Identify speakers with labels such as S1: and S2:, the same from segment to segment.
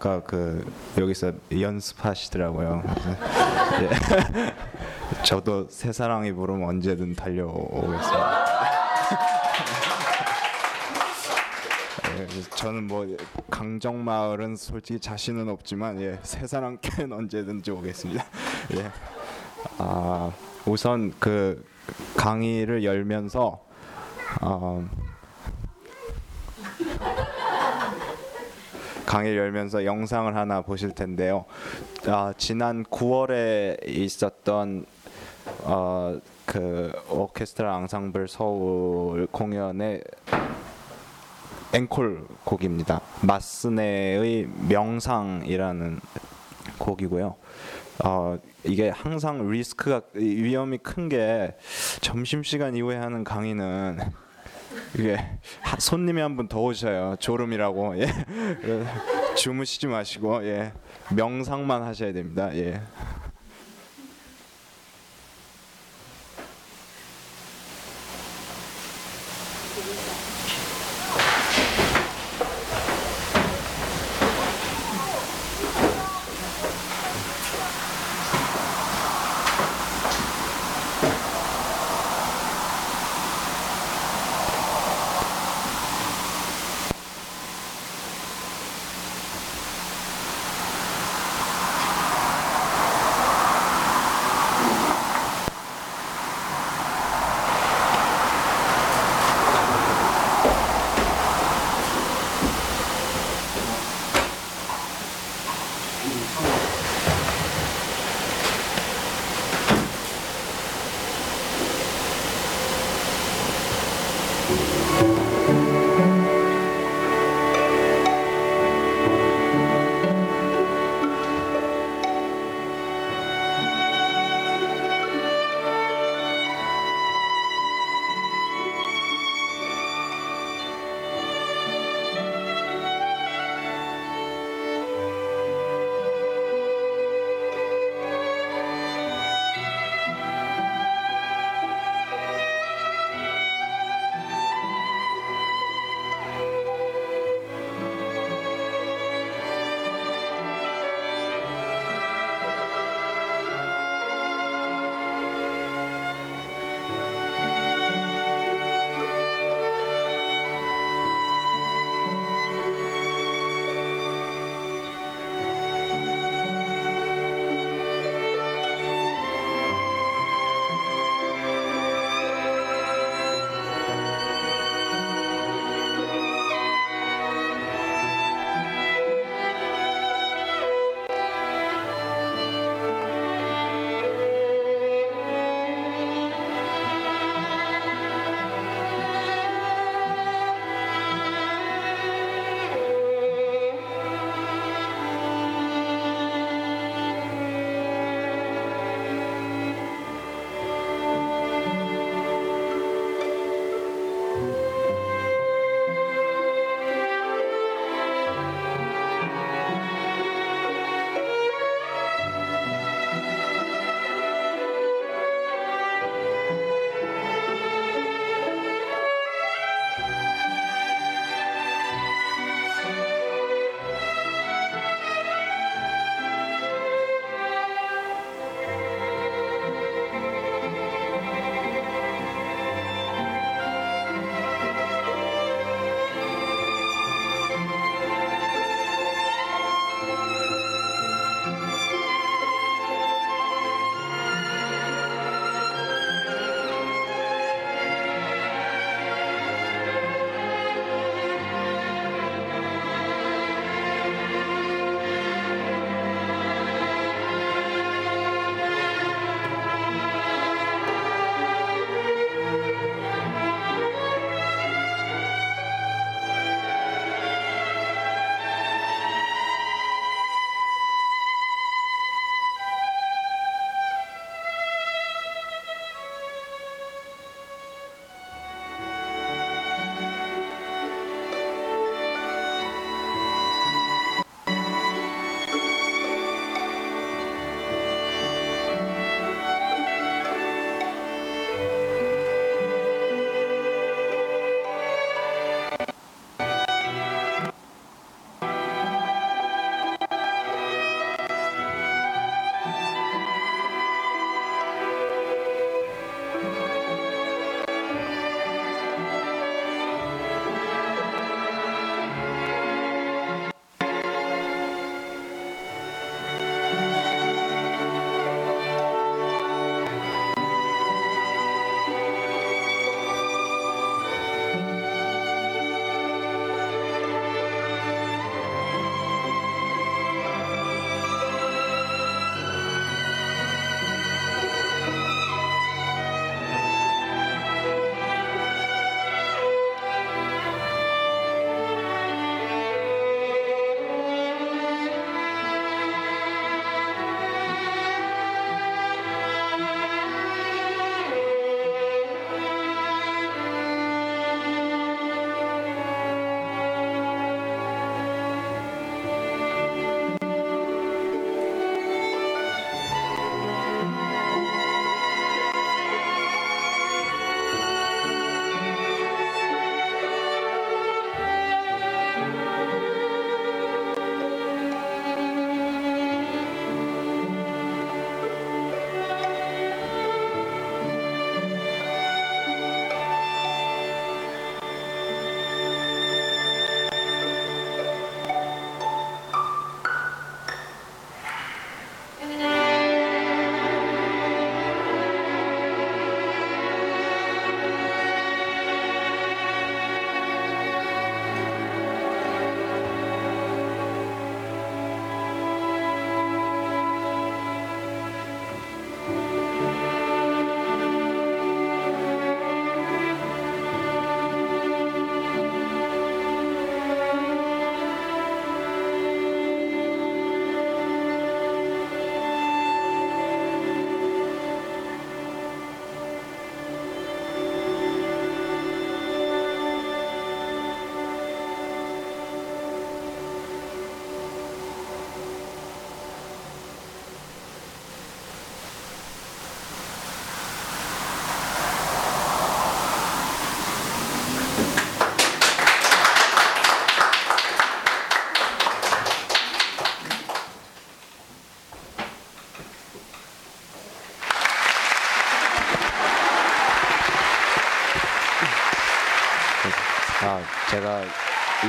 S1: 아까 그 여기서 연습하시더라고요. 예. 저도 새 사랑이 부르면 언제든 달려오겠습니다. 예, 저는 뭐 강정 마을은 솔직히 자신은 없지만 예, 새 사랑께는 언제든지 오겠습니다. 예. 아, 우선 그 강의를 열면서 어, 강의를 열면서 영상을 하나 보실 텐데요. 아, 지난 9월에 있었던 어, 그 오케스트라 앙상블 서울 공연의 앵콜 곡입니다. 마스네의 명상이라는 곡이고요. 어, 이게 항상 리스크가 위험이 큰 게 점심 시간 이후에 하는 강의는 이게 손님이 한 분 더 오셔요. 졸음이라고. 예. 주무시지 마시고 예. 명상만 하셔야 됩니다. 예.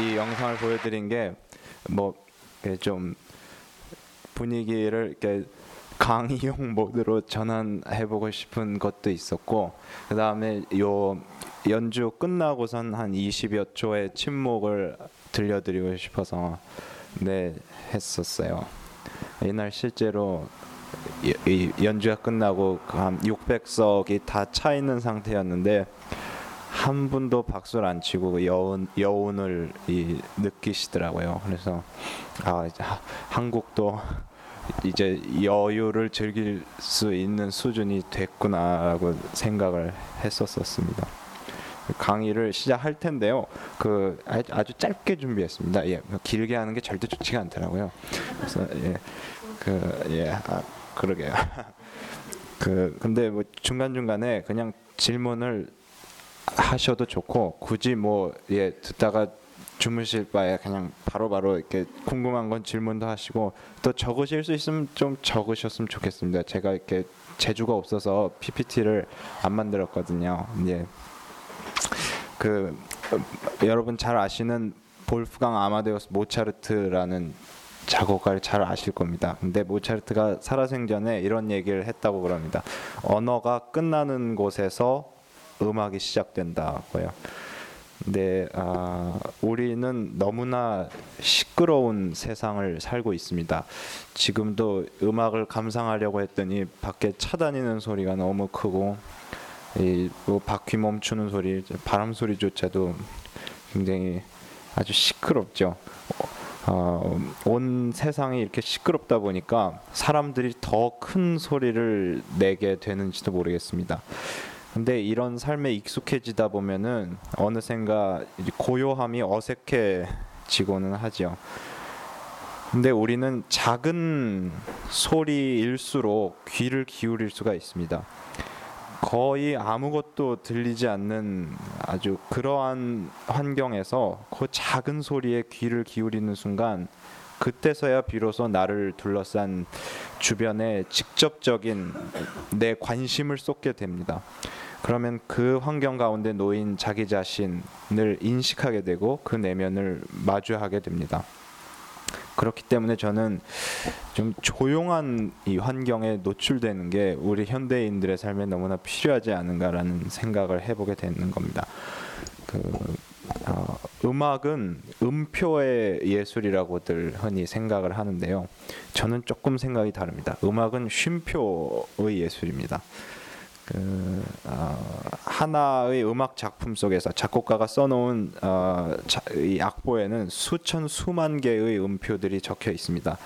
S1: 이 영상을 보여드린 게 뭐 좀 분위기를 이렇게 강의용 모드로 전환해보고 싶은 것도 있었고 그 다음에 요 연주 끝나고선 한 20여 초의 침묵을 들려드리고 싶어서 네 했었어요. 이날 실제로 연주가 끝나고 한 600석이 다 차 있는 상태였는데 한 분도 박수를 안 치고 여운 여운을 이 느끼시더라고요. 그래서 아 한국도 이제 여유를 즐길 수 있는 수준이 됐구나라고 생각을 했었었습니다. 강의를 시작할 텐데요. 그 아- 아주 짧게 준비했습니다. 예, 길게 하는 게 절대 좋지가 않더라고요. 그래서 예, 그 예, 아, 그러게요. 그 근데 뭐 중간 중간에 그냥 질문을 하셔도 좋고 굳이 뭐 예 듣다가 주무실 바에 그냥 바로 바로 이렇게 궁금한 건 질문도 하시고 또 적으실 수 있으면 좀 적으셨으면 좋겠습니다. 제가 이렇게 재주가 없어서 PPT를 안 만들었거든요. 예. 그 어, 여러분 잘 아시는 볼프강 아마데우스 모차르트라는 작곡가를 잘 아실 겁니다. 근데 모차르트가 살아생전에 이런 얘기를 했다고 그럽니다. 언어가 끝나는 곳에서 음악이 시작된다고요. 근데 아, 우리는 너무나 시끄러운 세상을 살고 있습니다. 지금도 음악을 감상하려고 했더니 밖에 차 다니는 소리가 너무 크고 이 뭐 바퀴 멈추는 소리, 바람 소리조차도 굉장히 아주 시끄럽죠. 어, 온 세상이 이렇게 시끄럽다 보니까 사람들이 더 큰 소리를 내게 되는지도 모르겠습니다. 근데 이런 삶에 익숙해지다 보면은 어느샌가 고요함이 어색해지고는 하지요. 근데 우리는 작은 소리일수록 귀를 기울일 수가 있습니다. 거의 아무것도 들리지 않는 아주 그러한 환경에서 그 작은 소리에 귀를 기울이는 순간 그때서야 비로소 나를 둘러싼 주변에 직접적인 내 관심을 쏟게 됩니다. 그러면 그 환경 가운데 놓인 자기 자신을 인식하게 되고 그 내면을 마주하게 됩니다. 그렇기 때문에 저는 좀 조용한 이 환경에 노출되는 게 우리 현대인들의 삶에 너무나 필요하지 않은가라는 생각을 해보게 되는 겁니다. 그 어, 음악은 음표의 예술이라고들 흔히 생각을 하는데요. 저는 조금 생각이 다릅니다. 음악은 쉼표의 예술입니다. 그 어, 하나의 음악 작품 속에서 작곡가가 써놓은 어, 자, 이 악보에는 수천 수만 개의 음표들이 적혀 있습니다.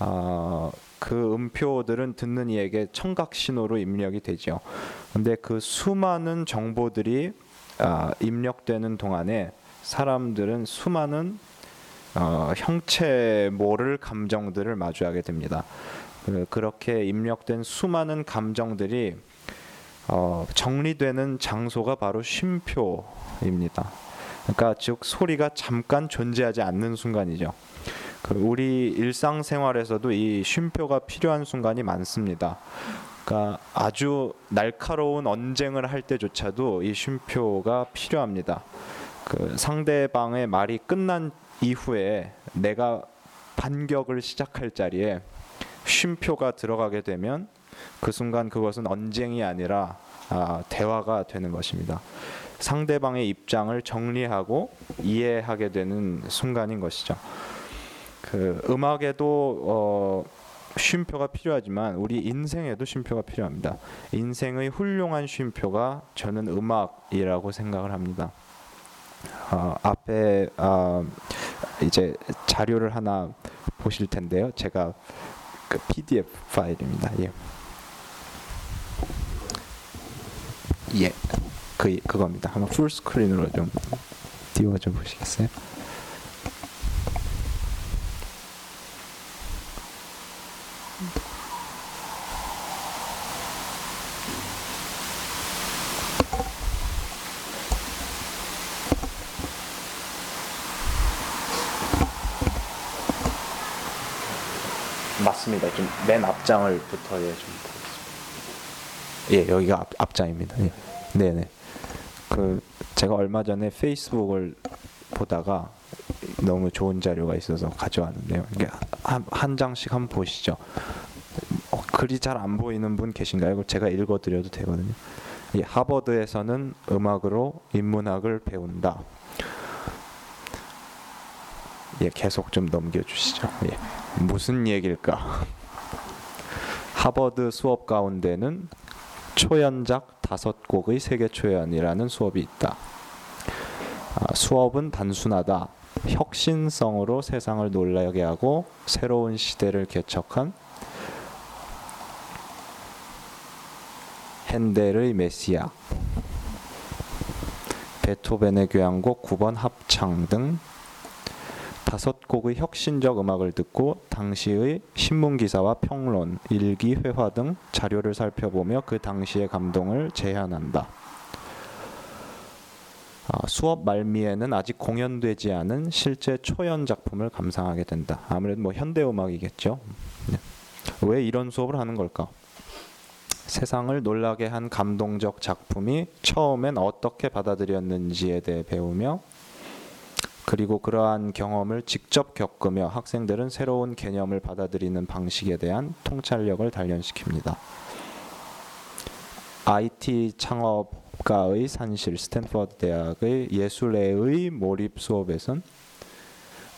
S1: 어, 그 음표들은 듣는 이에게 청각 신호로 입력이 되죠. 근데 그 수많은 정보들이 아, 입력되는 동안에 사람들은 수많은 어, 형체 모를 감정들을 마주하게 됩니다. 그, 그렇게 입력된 수많은 감정들이 어, 정리되는 장소가 바로 쉼표입니다. 그러니까 즉 소리가 잠깐 존재하지 않는 순간이죠. 그 우리 일상생활에서도 이 쉼표가 필요한 순간이 많습니다. 그러니까 아주 날카로운 언쟁을 할 때조차도 이 쉼표가 필요합니다. 그 상대방의 말이 끝난 이후에 내가 반격을 시작할 자리에 쉼표가 들어가게 되면 그 순간 그것은 언쟁이 아니라 아, 대화가 되는 것입니다. 상대방의 입장을 정리하고 이해하게 되는 순간인 것이죠. 그 음악에도 어, 쉼표가 필요하지만 우리 인생에도 쉼표가 필요합니다. 인생의 훌륭한 쉼표가 저는 음악이라고 생각을 합니다. 어, 앞에 어, 이제 자료를 하나 보실 텐데요. 제가 그 PDF 파일입니다. 예. 예, 그 그겁니다. 한번 풀 스크린으로 좀 띄워 줘 보시겠어요? 맞습니다. 좀 맨 앞장을부터 예, 좀 보겠습니다. 예, 여기가 앞, 앞장입니다. 예. 네, 네. 그 제가 얼마 전에 페이스북을 보다가 너무 좋은 자료가 있어서 가져왔는데요. 이게 한, 한 장씩 한번 보시죠. 어, 글이 잘 안 보이는 분 계신가요? 제가 읽어드려도 되거든요. 이 하버드에서는 음악으로 인문학을 배운다. 예, 계속 좀 넘겨주시죠. 예, 무슨 얘기일까? 하버드 수업 가운데는 초연작 다섯 곡의 세계 초연이라는 수업이 있다. 아, 수업은 단순하다. 혁신성으로 세상을 놀라게 하고 새로운 시대를 개척한 핸델의 메시아, 베토벤의 교향곡 9번 합창 등 다섯 곡의 혁신적 음악을 듣고 당시의 신문 기사와 평론, 일기, 회화 등 자료를 살펴보며 그 당시의 감동을 재현한다. 아, 수업 말미에는 아직 공연되지 않은 실제 초연 작품을 감상하게 된다. 아무래도 뭐 현대 음악이겠죠. 네. 왜 이런 수업을 하는 걸까? 세상을 놀라게 한 감동적 작품이 처음엔 어떻게 받아들였는지에 대해 배우며 그리고 그러한 경험을 직접 겪으며 학생들은 새로운 개념을 받아들이는 방식에 대한 통찰력을 단련시킵니다. IT 창업가의 산실 스탠퍼드 대학의 예술애의 몰입 수업에선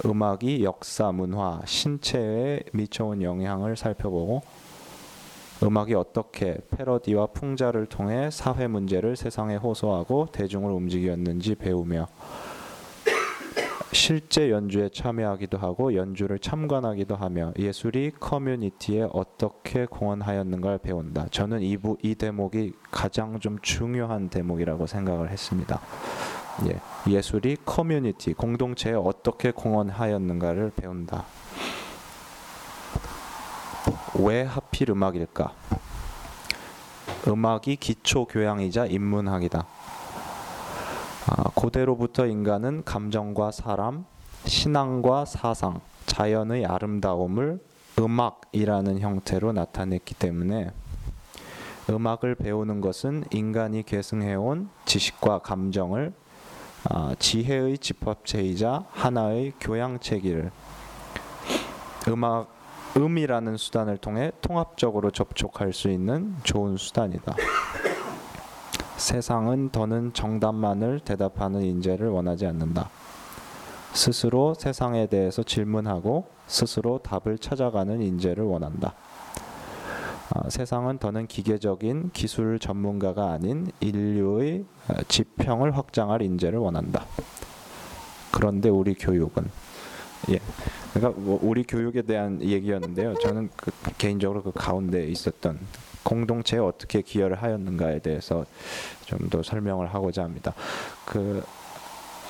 S1: 음악이 역사, 문화, 신체에 미쳐온 영향을 살펴보고 음악이 어떻게 패러디와 풍자를 통해 사회 문제를 세상에 호소하고 대중을 움직였는지 배우며 실제 연주에 참여하기도 하고 연주를 참관하기도 하며 예술이 커뮤니티에 어떻게 공헌하였는가를 배운다. 저는 이, 부, 이 대목이 가장 좀 중요한 대목이라고 생각을 했습니다. 예, 예술이 커뮤니티 공동체에 어떻게 공헌하였는가를 배운다. 왜 하필 음악일까? 음악이 기초 교양이자 인문학이다. 아, 고대로부터 인간은 감정과 사람, 신앙과 사상, 자연의 아름다움을 음악이라는 형태로 나타냈기 때문에 음악을 배우는 것은 인간이 계승해온 지식과 감정을 아, 지혜의 집합체이자 하나의 교양체기를 음악 음이라는 수단을 통해 통합적으로 접촉할 수 있는 좋은 수단이다. 세상은 더는 정답만을 대답하는 인재를 원하지 않는다. 스스로 세상에 대해서 질문하고 스스로 답을 찾아가는 인재를 원한다. 아, 세상은 더는 기계적인 기술 전문가가 아닌 인류의 지평을 확장할 인재를 원한다. 그런데 우리 교육은 예. 그러니까 뭐 우리 교육에 대한 얘기였는데요. 저는 그 개인적으로 그 가운데 있었던 공동체에 어떻게 기여를 하였는가에 대해서 좀 더 설명을 하고자 합니다. 그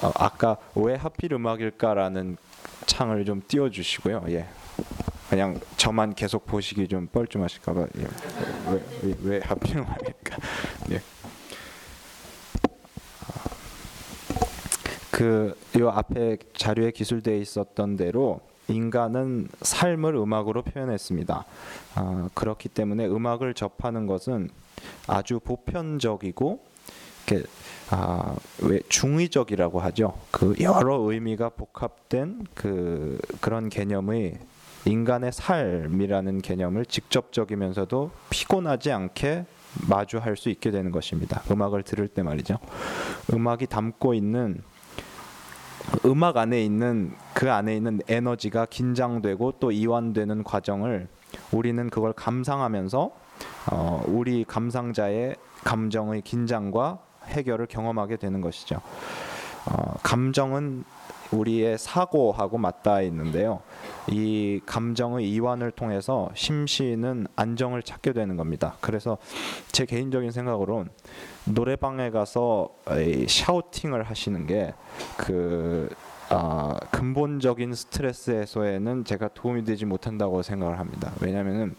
S1: 어, 아까 왜 하필 음악일까라는 창을 좀 띄워주시고요. 예. 그냥 저만 계속 보시기 좀 뻘쭘하실까봐 예. 왜, 왜, 왜 하필 음악일까? 예. 그 요 앞에 자료에 기술되어 있었던 대로 인간은 삶을 음악으로 표현했습니다. 아, 그렇기 때문에 음악을 접하는 것은 아주 보편적이고 이렇게 아, 왜 중의적이라고 하죠. 그 여러 의미가 복합된 그 그런 개념의 인간의 삶이라는 개념을 직접적이면서도 피곤하지 않게 마주할 수 있게 되는 것입니다. 음악을 들을 때 말이죠. 음악이 담고 있는 음악 안에 있는 그 안에 있는 에너지가 긴장되고 또 이완되는 과정을 우리는 그걸 감상하면서 어, 우리 감상자의 감정의 긴장과 해결을 경험하게 되는 것이죠. 어, 감정은 우리의 사고하고 맞닿아 있는데요. 이 감정의 이완을 통해서 심시는 안정을 찾게 되는 겁니다. 그래서 제 개인적인 생각으로 노래방에 가서 샤우팅을 하시는 게그 아, 근본적인 스트레스 해소에는 제가 도움이 되지 못한다고 생각을 합니다. 왜냐하면은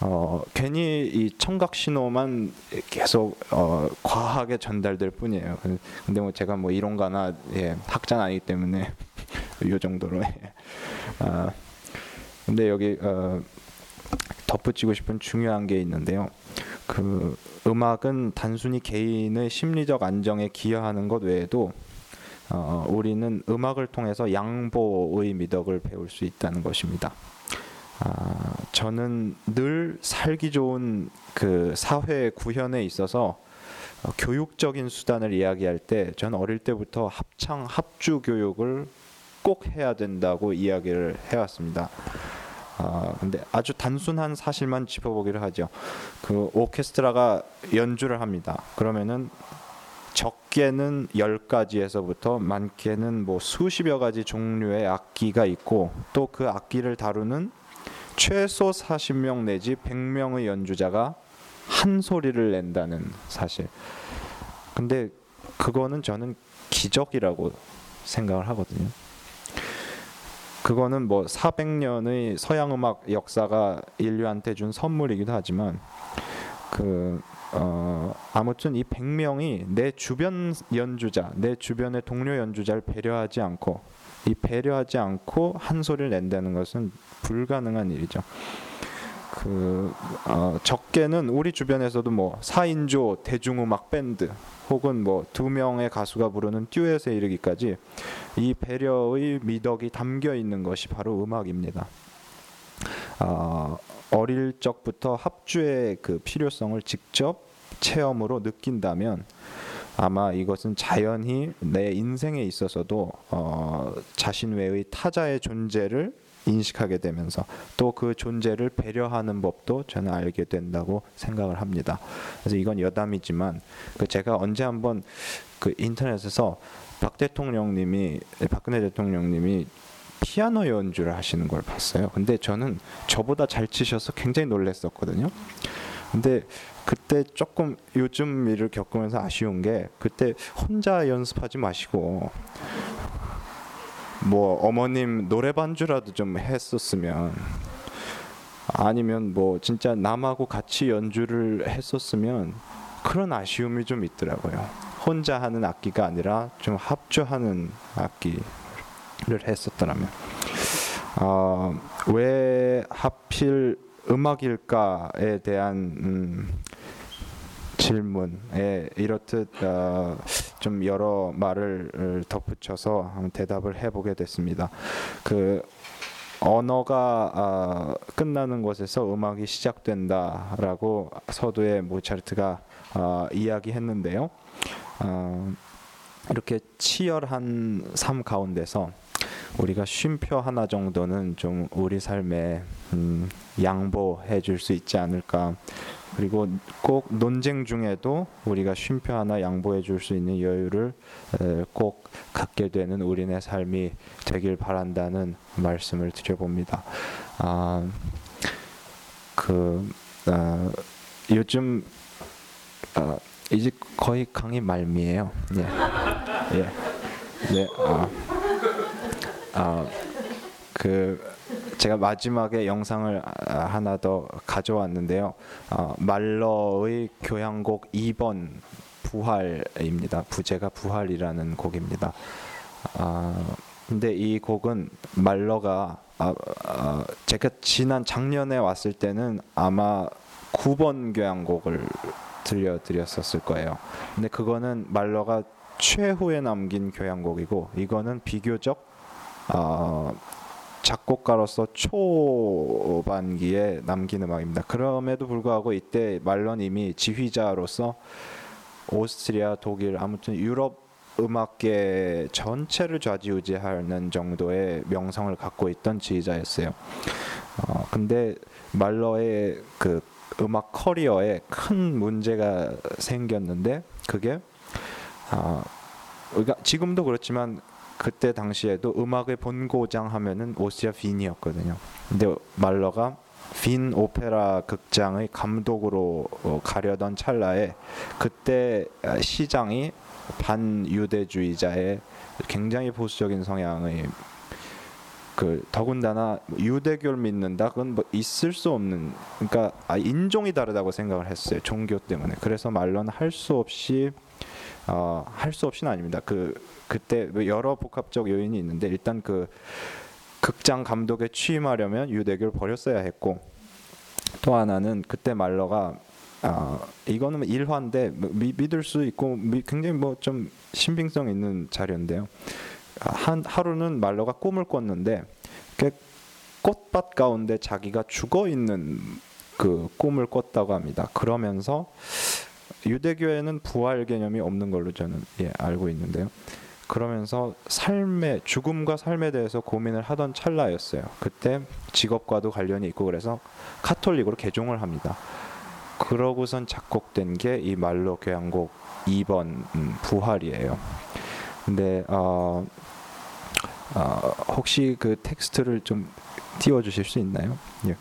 S1: 어, 괜히 이 청각 신호만 계속 어, 과하게 전달될 뿐이에요. 근데 뭐 제가 뭐 이론가나 예, 학자는 아니기 때문에 이 정도로. 예. 아, 근데 여기 어, 덧붙이고 싶은 중요한 게 있는데요. 그 음악은 단순히 개인의 심리적 안정에 기여하는 것 외에도 어, 우리는 음악을 통해서 양보의 미덕을 배울 수 있다는 것입니다. 아, 저는 늘 살기 좋은 그 사회 구현에 있어서 어, 교육적인 수단을 이야기할 때 저는 어릴 때부터 합창 합주 교육을 꼭 해야 된다고 이야기를 해왔습니다. 아 근데 아주 단순한 사실만 짚어보기를 하죠. 그 오케스트라가 연주를 합니다. 그러면은 적게는 열 가지에서부터 많게는 뭐 수십여 가지 종류의 악기가 있고 또 그 악기를 다루는 최소 40명 내지 100명의 연주자가 한 소리를 낸다는 사실. 근데 그거는 저는 기적이라고 생각을 하거든요. 그거는 뭐 400년의 서양 음악 역사가 인류한테 준 선물이기도 하지만 그 어, 아무튼 이 100명이 내 주변 연주자, 내 주변의 동료 연주자를 배려하지 않고 이 배려하지 않고 한 소리를 낸다는 것은 불가능한 일이죠. 그 어, 적게는 우리 주변에서도 뭐 4인조 대중음악 밴드 혹은 뭐 두 명의 가수가 부르는 듀엣에 이르기까지 이 배려의 미덕이 담겨 있는 것이 바로 음악입니다. 어, 어릴 적부터 합주의 그 필요성을 직접 체험으로 느낀다면 아마 이것은 자연히 내 인생에 있어서도 어, 자신 외의 타자의 존재를 인식하게 되면서 또 그 존재를 배려하는 법도 저는 알게 된다고 생각을 합니다. 그래서 이건 여담이지만 그 제가 언제 한번 그 인터넷에서 박 대통령님이 박근혜 대통령님이 피아노 연주를 하시는 걸 봤어요. 근데 저는 저보다 잘 치셔서 굉장히 놀랐었거든요. 근데 그때 조금 요즘 일을 겪으면서 아쉬운 게 그때 혼자 연습하지 마시고 뭐 어머님 노래 반주라도 좀 했었으면 아니면 뭐 진짜 남하고 같이 연주를 했었으면 그런 아쉬움이 좀 있더라고요. 혼자 하는 악기가 아니라 좀 합주하는 악기를 했었더라면 어, 왜 하필 음악일까에 대한 음, 질문에 이렇듯 어, 좀 여러 말을 덧붙여서 대답을 해보게 됐습니다. 그 언어가 어, 끝나는 곳에서 음악이 시작된다라고 서두에 모차르트가 어, 이야기했는데요. 어, 이렇게 치열한 삶 가운데서 우리가 쉼표 하나 정도는 좀 우리 삶에 음, 양보해 줄 수 있지 않을까 그리고 꼭 논쟁 중에도 우리가 쉼표 하나 양보해 줄 수 있는 여유를 꼭 갖게 되는 우리네 삶이 되길 바란다는 말씀을 드려봅니다. 아, 그 아, 요즘 아, 이제 거의 강의 말미에요. 예, 예, 네. 아, 아, 그 제가 마지막에 영상을 아, 하나 더 가져왔는데요. 어, 말러의 교향곡 2번 부활입니다. 부제가 부활이라는 곡입니다. 아, 근데 이 곡은 말러가 아, 아, 제가 지난 작년에 왔을 때는 아마 9번 교향곡을 들려드렸었을 거예요. 근데 그거는 말러가 최후에 남긴 교향곡이고 이거는 비교적 어, 작곡가로서 초반기에 남긴 음악입니다. 그럼에도 불구하고 이때 말런 이미 지휘자로서 오스트리아, 독일 아무튼 유럽 음악계 전체를 좌지우지하는 정도의 명성을 갖고 있던 지휘자였어요. 어, 근데 말러의 그 음악 커리어에 큰 문제가 생겼는데 그게 아, 그러니까 지금도 그렇지만 그때 당시에도 음악의 본고장 하면은 오스트리아 빈이었거든요. 근데 말러가 빈 오페라 극장의 감독으로 어, 가려던 찰나에 그때 시장이 반유대주의자의 굉장히 보수적인 성향의 그 더군다나 유대교를 믿는다? 그건 뭐 있을 수 없는 그러니까 아, 인종이 다르다고 생각을 했어요. 종교 때문에. 그래서 말로는 할수 없이 어, 할 수 없이는 아닙니다 그 그때 뭐 여러 복합적 요인이 있는데 일단 그 극장 감독에 취임하려면 유대교를 버렸어야 했고 또 하나는 그때 말러가 아 이거는 일화인데 뭐 미, 믿을 수 있고 미, 굉장히 뭐 좀 신빙성 있는 자료인데요. 한 하루는 말러가 꿈을 꿨는데 그 꽃밭 가운데 자기가 죽어 있는 그 꿈을 꿨다고 합니다. 그러면서 유대교에는 부활 개념이 없는 걸로 저는 예, 알고 있는데요. 그러면서 삶의 죽음과 삶에 대해서 고민을 하던 찰나였어요. 그때 직업과도 관련이 있고 그래서 카톨릭으로 개종을 합니다. 그러고선 작곡된 게 이 말로 교향곡 2번 음, 부활이에요. 근데 어, 어, 혹시 그 텍스트를 좀 띄워 주실 수 있나요? 예.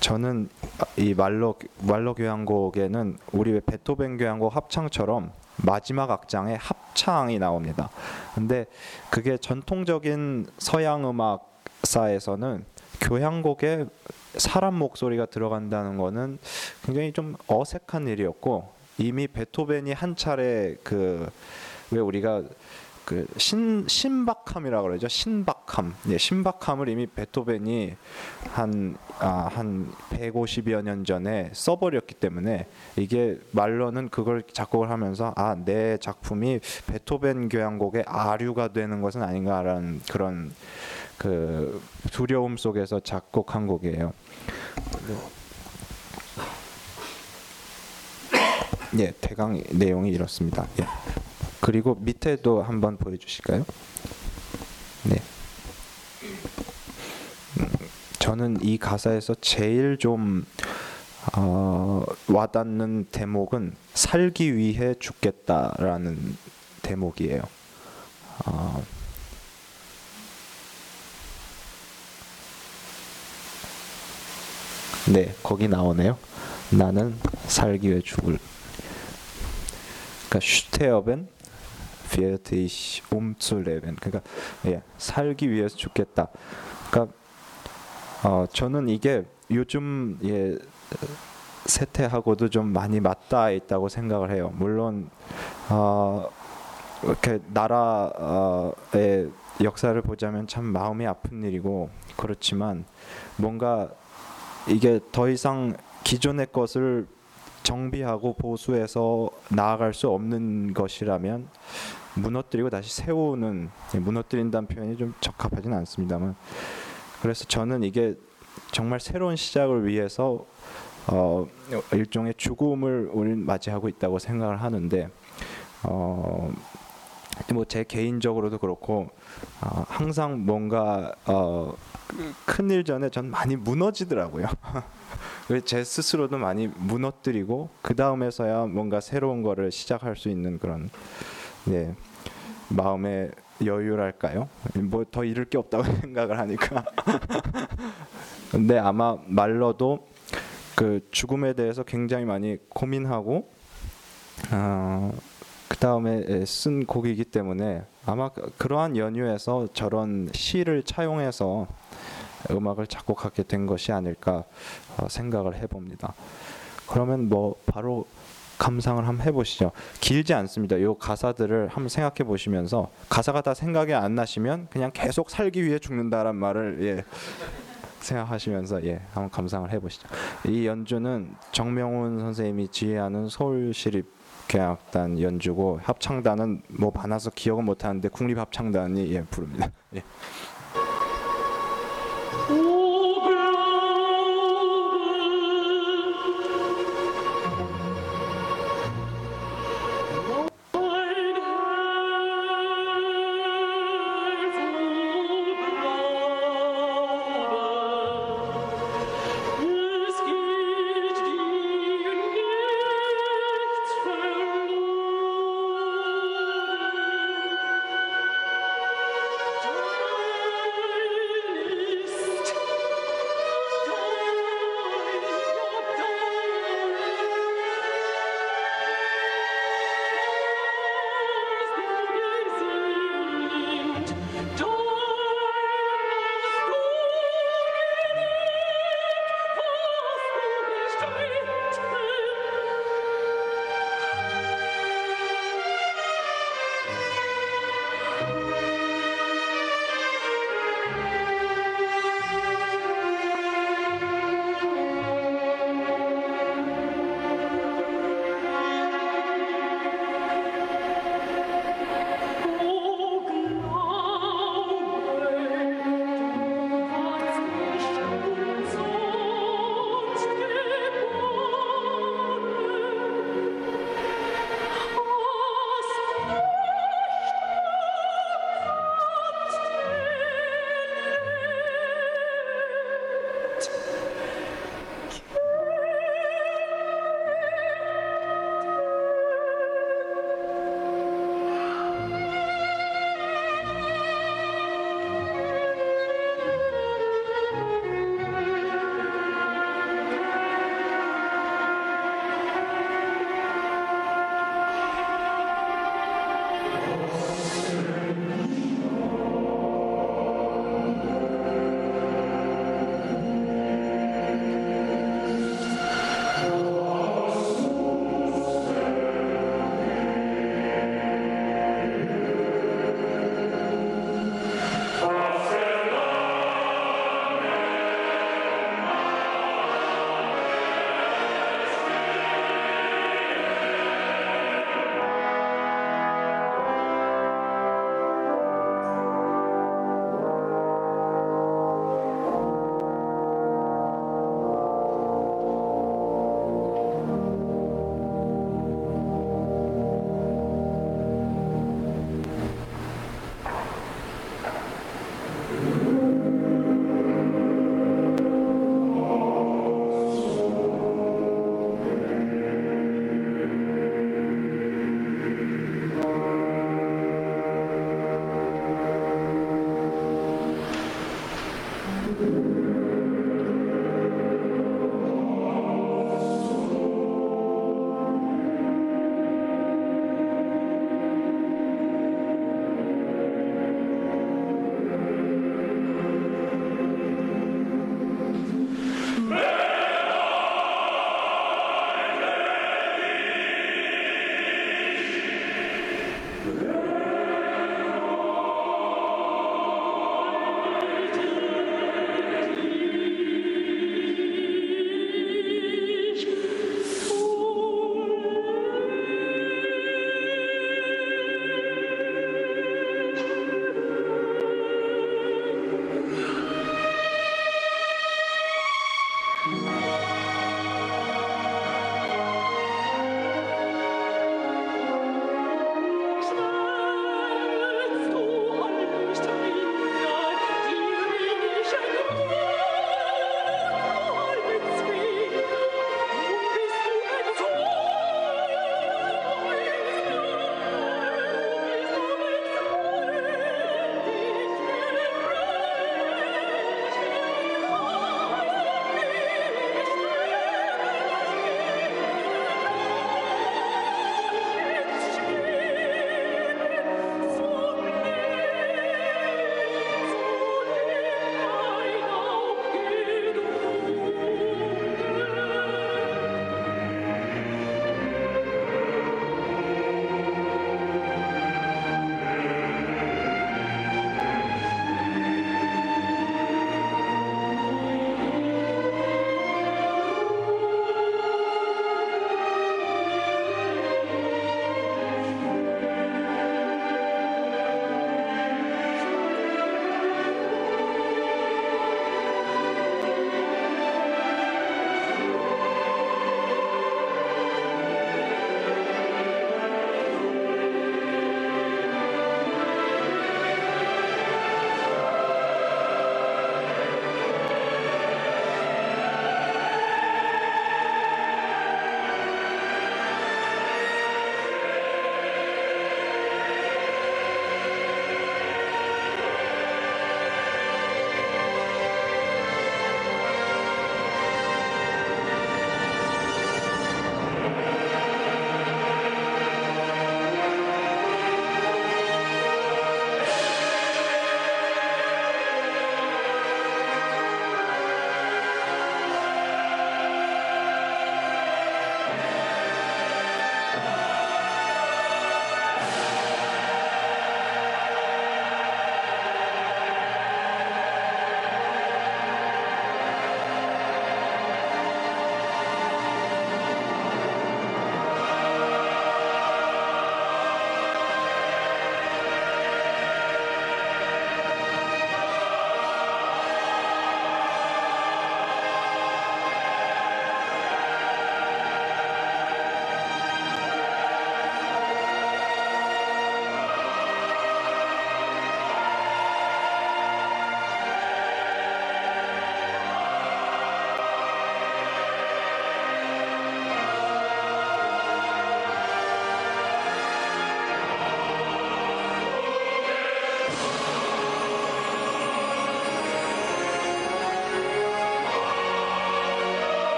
S1: 저는 이 말로 말로 교향곡에는 우리 베토벤 교향곡 합창처럼 마지막 악장에 합창이 나옵니다. 근데 그게 전통적인 서양 음악사에서는 교향곡에 사람 목소리가 들어간다는 거는 굉장히 좀 어색한 일이었고 이미 베토벤이 한 차례 그 왜 우리가 그 신, 신박함이라고 그러죠. 신박함. 예, 신박함을 이미 베토벤이 한, 아, 한 150여 년 전에 써버렸기 때문에 이게 말로는 그걸 작곡을 하면서 아, 내 작품이 베토벤 교향곡의 아류가 되는 것은 아닌가라는 그런 그 두려움 속에서 작곡한 곡이에요. 예, 대강 내용이 이렇습니다. 예. 그리고 밑에도 한번 보여주실까요? 네. 음, 저는 이 가사에서 제일 좀 어, 와닿는 대목은 살기 위해 죽겠다라는 대목이에요. 어, 네, 거기 나오네요. 나는 살기 위해 죽을. 그러니까 슈테어벤 wird ich um zu leben. 그러니까 예, 살기 위해서 죽겠다. 그러니까 어, 저는 이게 요즘 예, 세태하고도 좀 많이 맞닿아 있다고 생각을 해요. 물론 어, 이렇게 나라의 역사를 보자면 참 마음이 아픈 일이고 그렇지만 뭔가 이게 더 이상 기존의 것을 정비하고 보수해서 나아갈 수 없는 것이라면 무너뜨리고 다시 세우는 예, 무너뜨린다는 표현이 좀 적합하지는 않습니다만 그래서 저는 이게 정말 새로운 시작을 위해서 어, 일종의 죽음을 우리 맞이하고 있다고 생각을 하는데 어, 뭐 제 개인적으로도 그렇고 어, 항상 뭔가 어, 큰일 전에 전 많이 무너지더라고요. 제 스스로도 많이 무너뜨리고 그 다음에서야 뭔가 새로운 거를 시작할 수 있는 그런 네, 마음의 여유랄까요? 뭐 더 잃을 게 없다고 생각을 하니까. 근데 아마 말러도 그 죽음에 대해서 굉장히 많이 고민하고 어, 그 다음에 쓴 곡이기 때문에 아마 그러한 연유에서 저런 시를 차용해서 음악을 작곡하게 된 것이 아닐까 어, 생각을 해봅니다. 그러면 뭐 바로 감상을 한번 해보시죠. 길지 않습니다. 이 가사들을 한번 생각해 보시면서 가사가 다 생각이 안 나시면 그냥 계속 살기 위해 죽는다란 말을 예, 생각하시면서 예 한번 감상을 해보시죠. 이 연주는 정명훈 선생님이 지휘하는 서울시립 교향악단 연주고 합창단은 뭐 많아서 기억은 못하는데 국립합창단이 예 부릅니다. 예.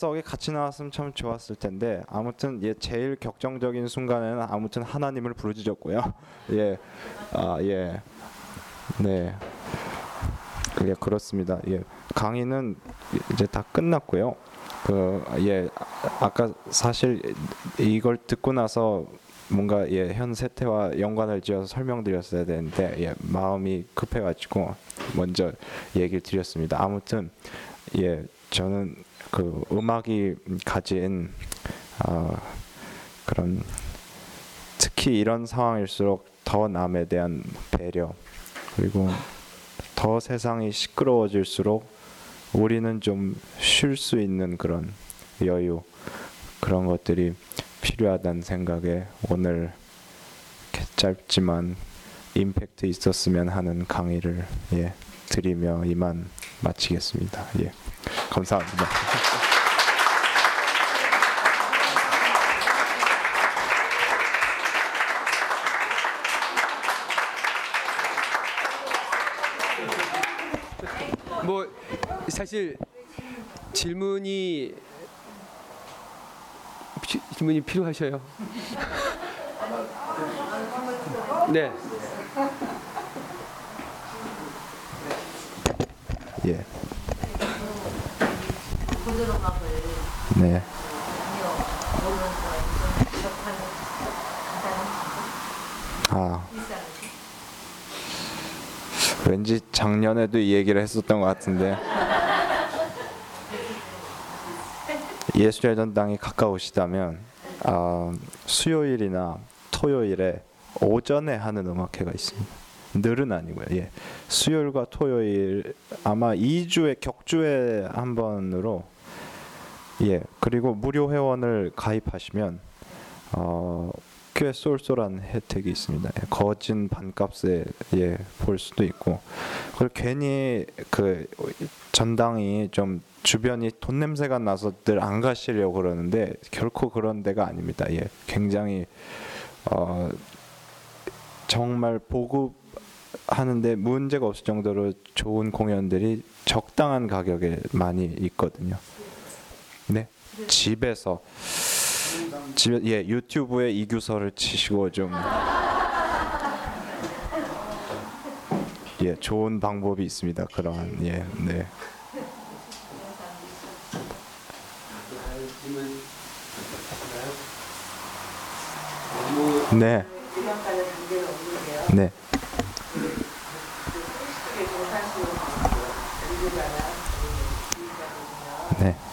S1: 해석이 같이 나왔으면 참 좋았을 텐데 아무튼 예 제일 격정적인 순간에는 아무튼 하나님을 부르짖었고요. 예, 아 예, 네, 그게 그렇습니다. 예, 강의는 이제 다 끝났고요. 그 예 아까 사실 이걸 듣고 나서 뭔가 예 현 세태와 연관을 지어서 설명드렸어야 되는데 예 마음이 급해가지고 먼저 얘기를 드렸습니다. 아무튼 예 저는 그 음악이 가진 어, 그런 특히 이런 상황일수록 더 남에 대한 배려 그리고 더 세상이 시끄러워질수록 우리는 좀 쉴 수 있는 그런 여유 그런 것들이 필요하다는 생각에 오늘 짧지만 임팩트 있었으면 하는 강의를 예, 드리며 이만 마치겠습니다. 예, 감사합니다.
S2: 사실 질문이 피- 질문이 필요하셔요. 네.
S1: 예. 네. 아. 왠지 작년에도 이 얘기를 했었던 것 같은데 예술의 전당이 가까우시다면 아, 수요일이나 토요일에 오전에 하는 음악회가 있습니다. 늘은 아니고요. 예. 수요일과 토요일 아마 2주에 격주에 한 번으로 예. 그리고 무료 회원을 가입하시면 어, 꽤 쏠쏠한 혜택이 있습니다. 예, 거진 반값에 예, 볼 수도 있고 그리고 괜히 그 전당이 좀 주변이 돈 냄새가 나서 늘 안 가시려고 그러는데 결코 그런 데가 아닙니다. 예, 굉장히 어, 정말 보급 하는데 문제가 없을 정도로 좋은 공연들이 적당한 가격에 많이 있거든요. 네, 집에서 집에 예 유튜브에 이규서를 치시고 좀 예, 좋은 방법이 있습니다. 그러한 예, 네. 네. 네. 네.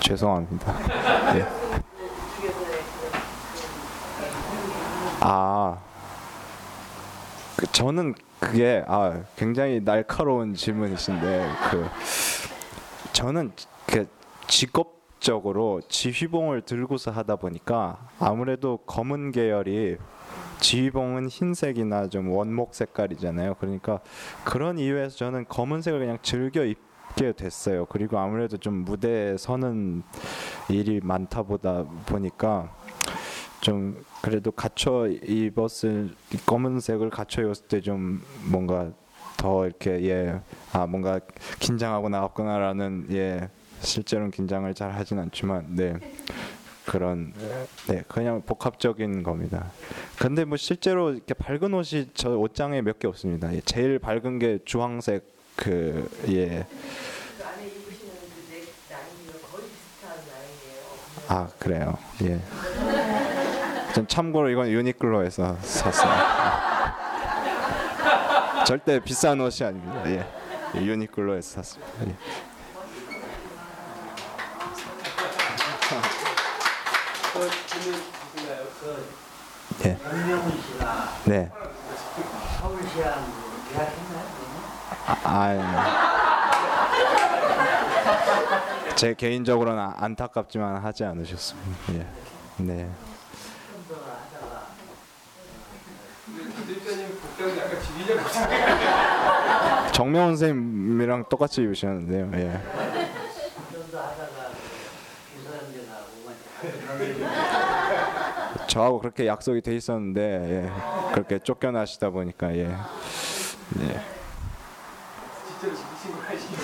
S1: 죄송합니다. 예. 아, 그 저는 그게 아 굉장히 날카로운 질문이신데 그 저는 그 직업 적으로 지휘봉을 들고서 하다 보니까 아무래도 검은 계열이 지휘봉은 흰색이나 좀 원목 색깔이잖아요. 그러니까 그런 이유에서 저는 검은색을 그냥 즐겨 입게 됐어요. 그리고 아무래도 좀 무대에 서는 일이 많다 보다 보니까 좀 그래도 갖춰 입었을 검은색을 갖춰 입었을 때 좀 뭔가 더 이렇게 예 아 뭔가 긴장하고 나왔구나라는 예 실제로는 긴장을 잘 하진 않지만 네 그런 네 그냥 복합적인 겁니다. 근데 뭐 실제로 이렇게 밝은 옷이 저 옷장에 몇 개 없습니다. 예, 제일 밝은 게 주황색
S3: 비슷한 라인이에요.
S1: 아 그래요. 예. 전 참고로 이건 유니클로에서 샀어요. 절대 비싼 옷이 아닙니다. 예. 예, 유니클로에서 샀습니다. 예.
S2: 그 질문 그
S4: 씨가
S1: 네.
S4: 서울시랑 계약했나요?
S1: 아, 아, 제 개인적으로는 아- 안타깝지만 하지 않으셨습니다. 예. 네. 정명훈 선생님이랑 똑같이 입으셨는데요. 예.
S4: 좀더 하다가 이 사람들하고
S1: 저하고 그렇게 약속이 돼 있었는데 예. 그렇게 쫓겨나시다 보니까 예.
S2: 아시죠?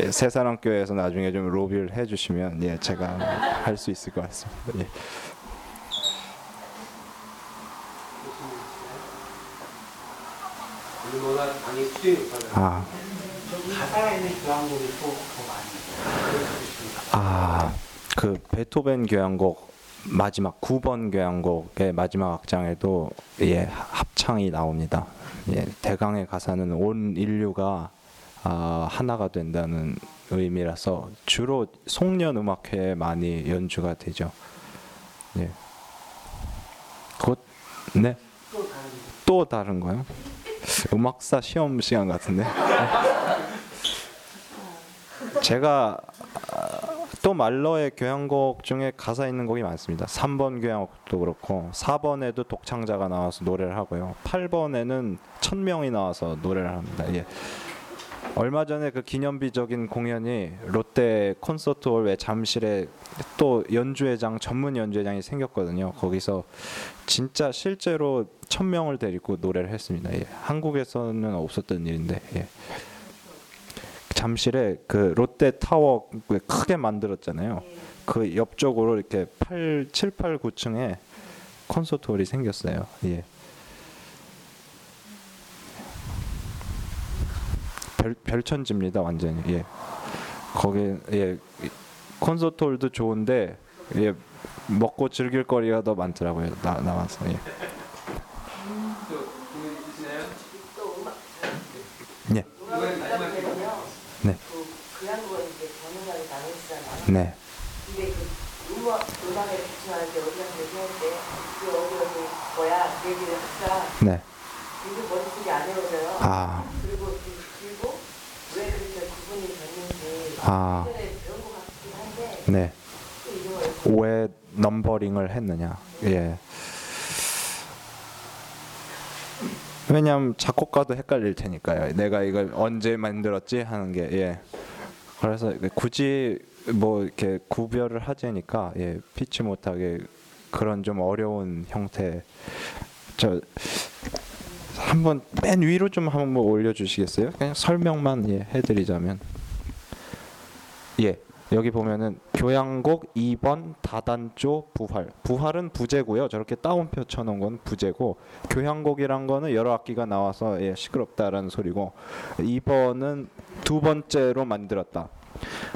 S1: 예, 새사랑 교회에서 나중에 좀 로비를 해주시면 예 제가 할 수 있을 것 같습니다. 예.
S2: 아,
S4: 가사가 있는 많이.
S1: 아, 그 베토벤 교향곡 마지막 9번 교향곡의 마지막 악장에도 예 합창이 나옵니다. 예, 대강의 가사는 온 인류가 아, 하나가 된다는 의미라서 주로 송년 음악회에 많이 연주가 되죠. 예. 곧 네. 또 다른 거요? 음악사 시험 시간 같은데. 제가 아, 또 말러의 교향곡 중에 가사 있는 곡이 많습니다. 3번 교향곡도 그렇고 4번에도 독창자가 나와서 노래를 하고요. 8번에는 천 명이 나와서 노래를 합니다. 예. 얼마 전에 그 기념비적인 공연이 롯데 콘서트홀 외 잠실에 또 연주회장 전문 연주회장이 생겼거든요. 거기서 진짜 실제로 천 명을 데리고 노래를 했습니다. 예. 한국에서는 없었던 일인데 예. 잠실에 그 롯데 타워 크게 만들었잖아요. 그 옆쪽으로 이렇게 8, 7, 8, 9층에 콘서트 홀이 생겼어요. 예. 별 별천지입니다, 완전히. 예. 거기 예 콘서트 홀도 좋은데 예 먹고 즐길 거리가 더 많더라고요. 나 나와서 예.
S2: 또 질문 있으시나요?
S3: 또 음악
S1: 예.
S3: 음악을 듣다 보면요.
S1: 네.
S3: 그 교향곡은 이제 번호가이 나눠지잖아요.
S1: 네.
S3: 근데 그 음악 음악에 집중하는데 어디 가서 얘기할 때그 어디 어디 뭐야 그 얘기를
S1: 네.
S3: 머릿속에 안.
S1: 아.
S3: 그리고 그- 왜 그렇게 구분이 됐는지
S1: 아.
S3: 예전에 배운 것 같긴 한데
S1: 네. 왜 넘버링을 했느냐? 예. 왜냐면 작곡가도 헷갈릴 테니까요. 내가 이걸 언제 만들었지 하는 게 예. 그래서 굳이 뭐 이렇게 구별을 하자니까 예 피치 못하게 그런 좀 어려운 형태. 저 한번 맨 위로 좀 한번 올려주시겠어요? 그냥 설명만 예, 해드리자면. 예 여기 보면은 교향곡 2번 다단조 부활. 부활은 부제고요. 저렇게 따옴표 쳐놓은 건 부제고 교향곡이란 거는 여러 악기가 나와서 예, 시끄럽다라는 소리고 2번은 두 번째로 만들었다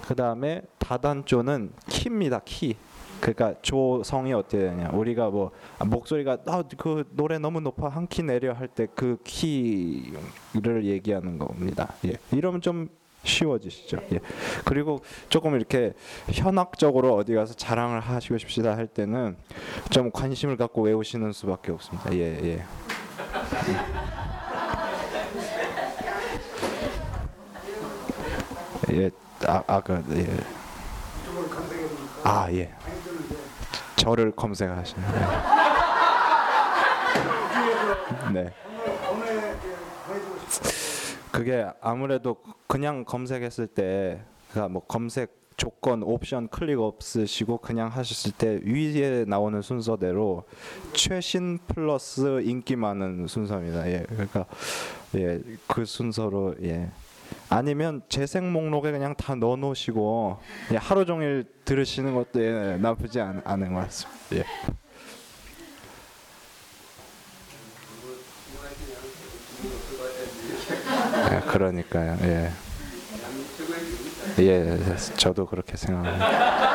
S1: 그 다음에 다단조는 키입니다 키. 그러니까 조성이 어떻게 되냐. 우리가 뭐 아, 목소리가 아, 그 노래 너무 높아. 한 키 내려 할 때 그 키를 얘기하는 겁니다. 예. 이러면 좀 쉬워지시죠. 예. 그리고 조금 이렇게 현학적으로 어디 가서 자랑을 하시고 싶시다 할 때는 좀 관심을 갖고 외우시는 수밖에 없습니다. 예 예. 예, 아, 아까 예. 아 예. 저를 검색하시는. 네. 네. 그게 아무래도 그냥 검색했을 때, 그러니까 뭐 검색 조건 옵션 클릭 없으시고 그냥 하셨을 때 위에 나오는 순서대로 최신 플러스 인기 많은 순서입니다. 예, 그러니까 예, 그 순서로 예. 아니면 재생 목록에 그냥 다 넣어 놓으시고 예, 하루 종일 들으시는 것도 예, 나쁘지 않, 않은 것 같습니다. 예. 예, 그러니까요. 예. 예, 저도 그렇게 생각합니다.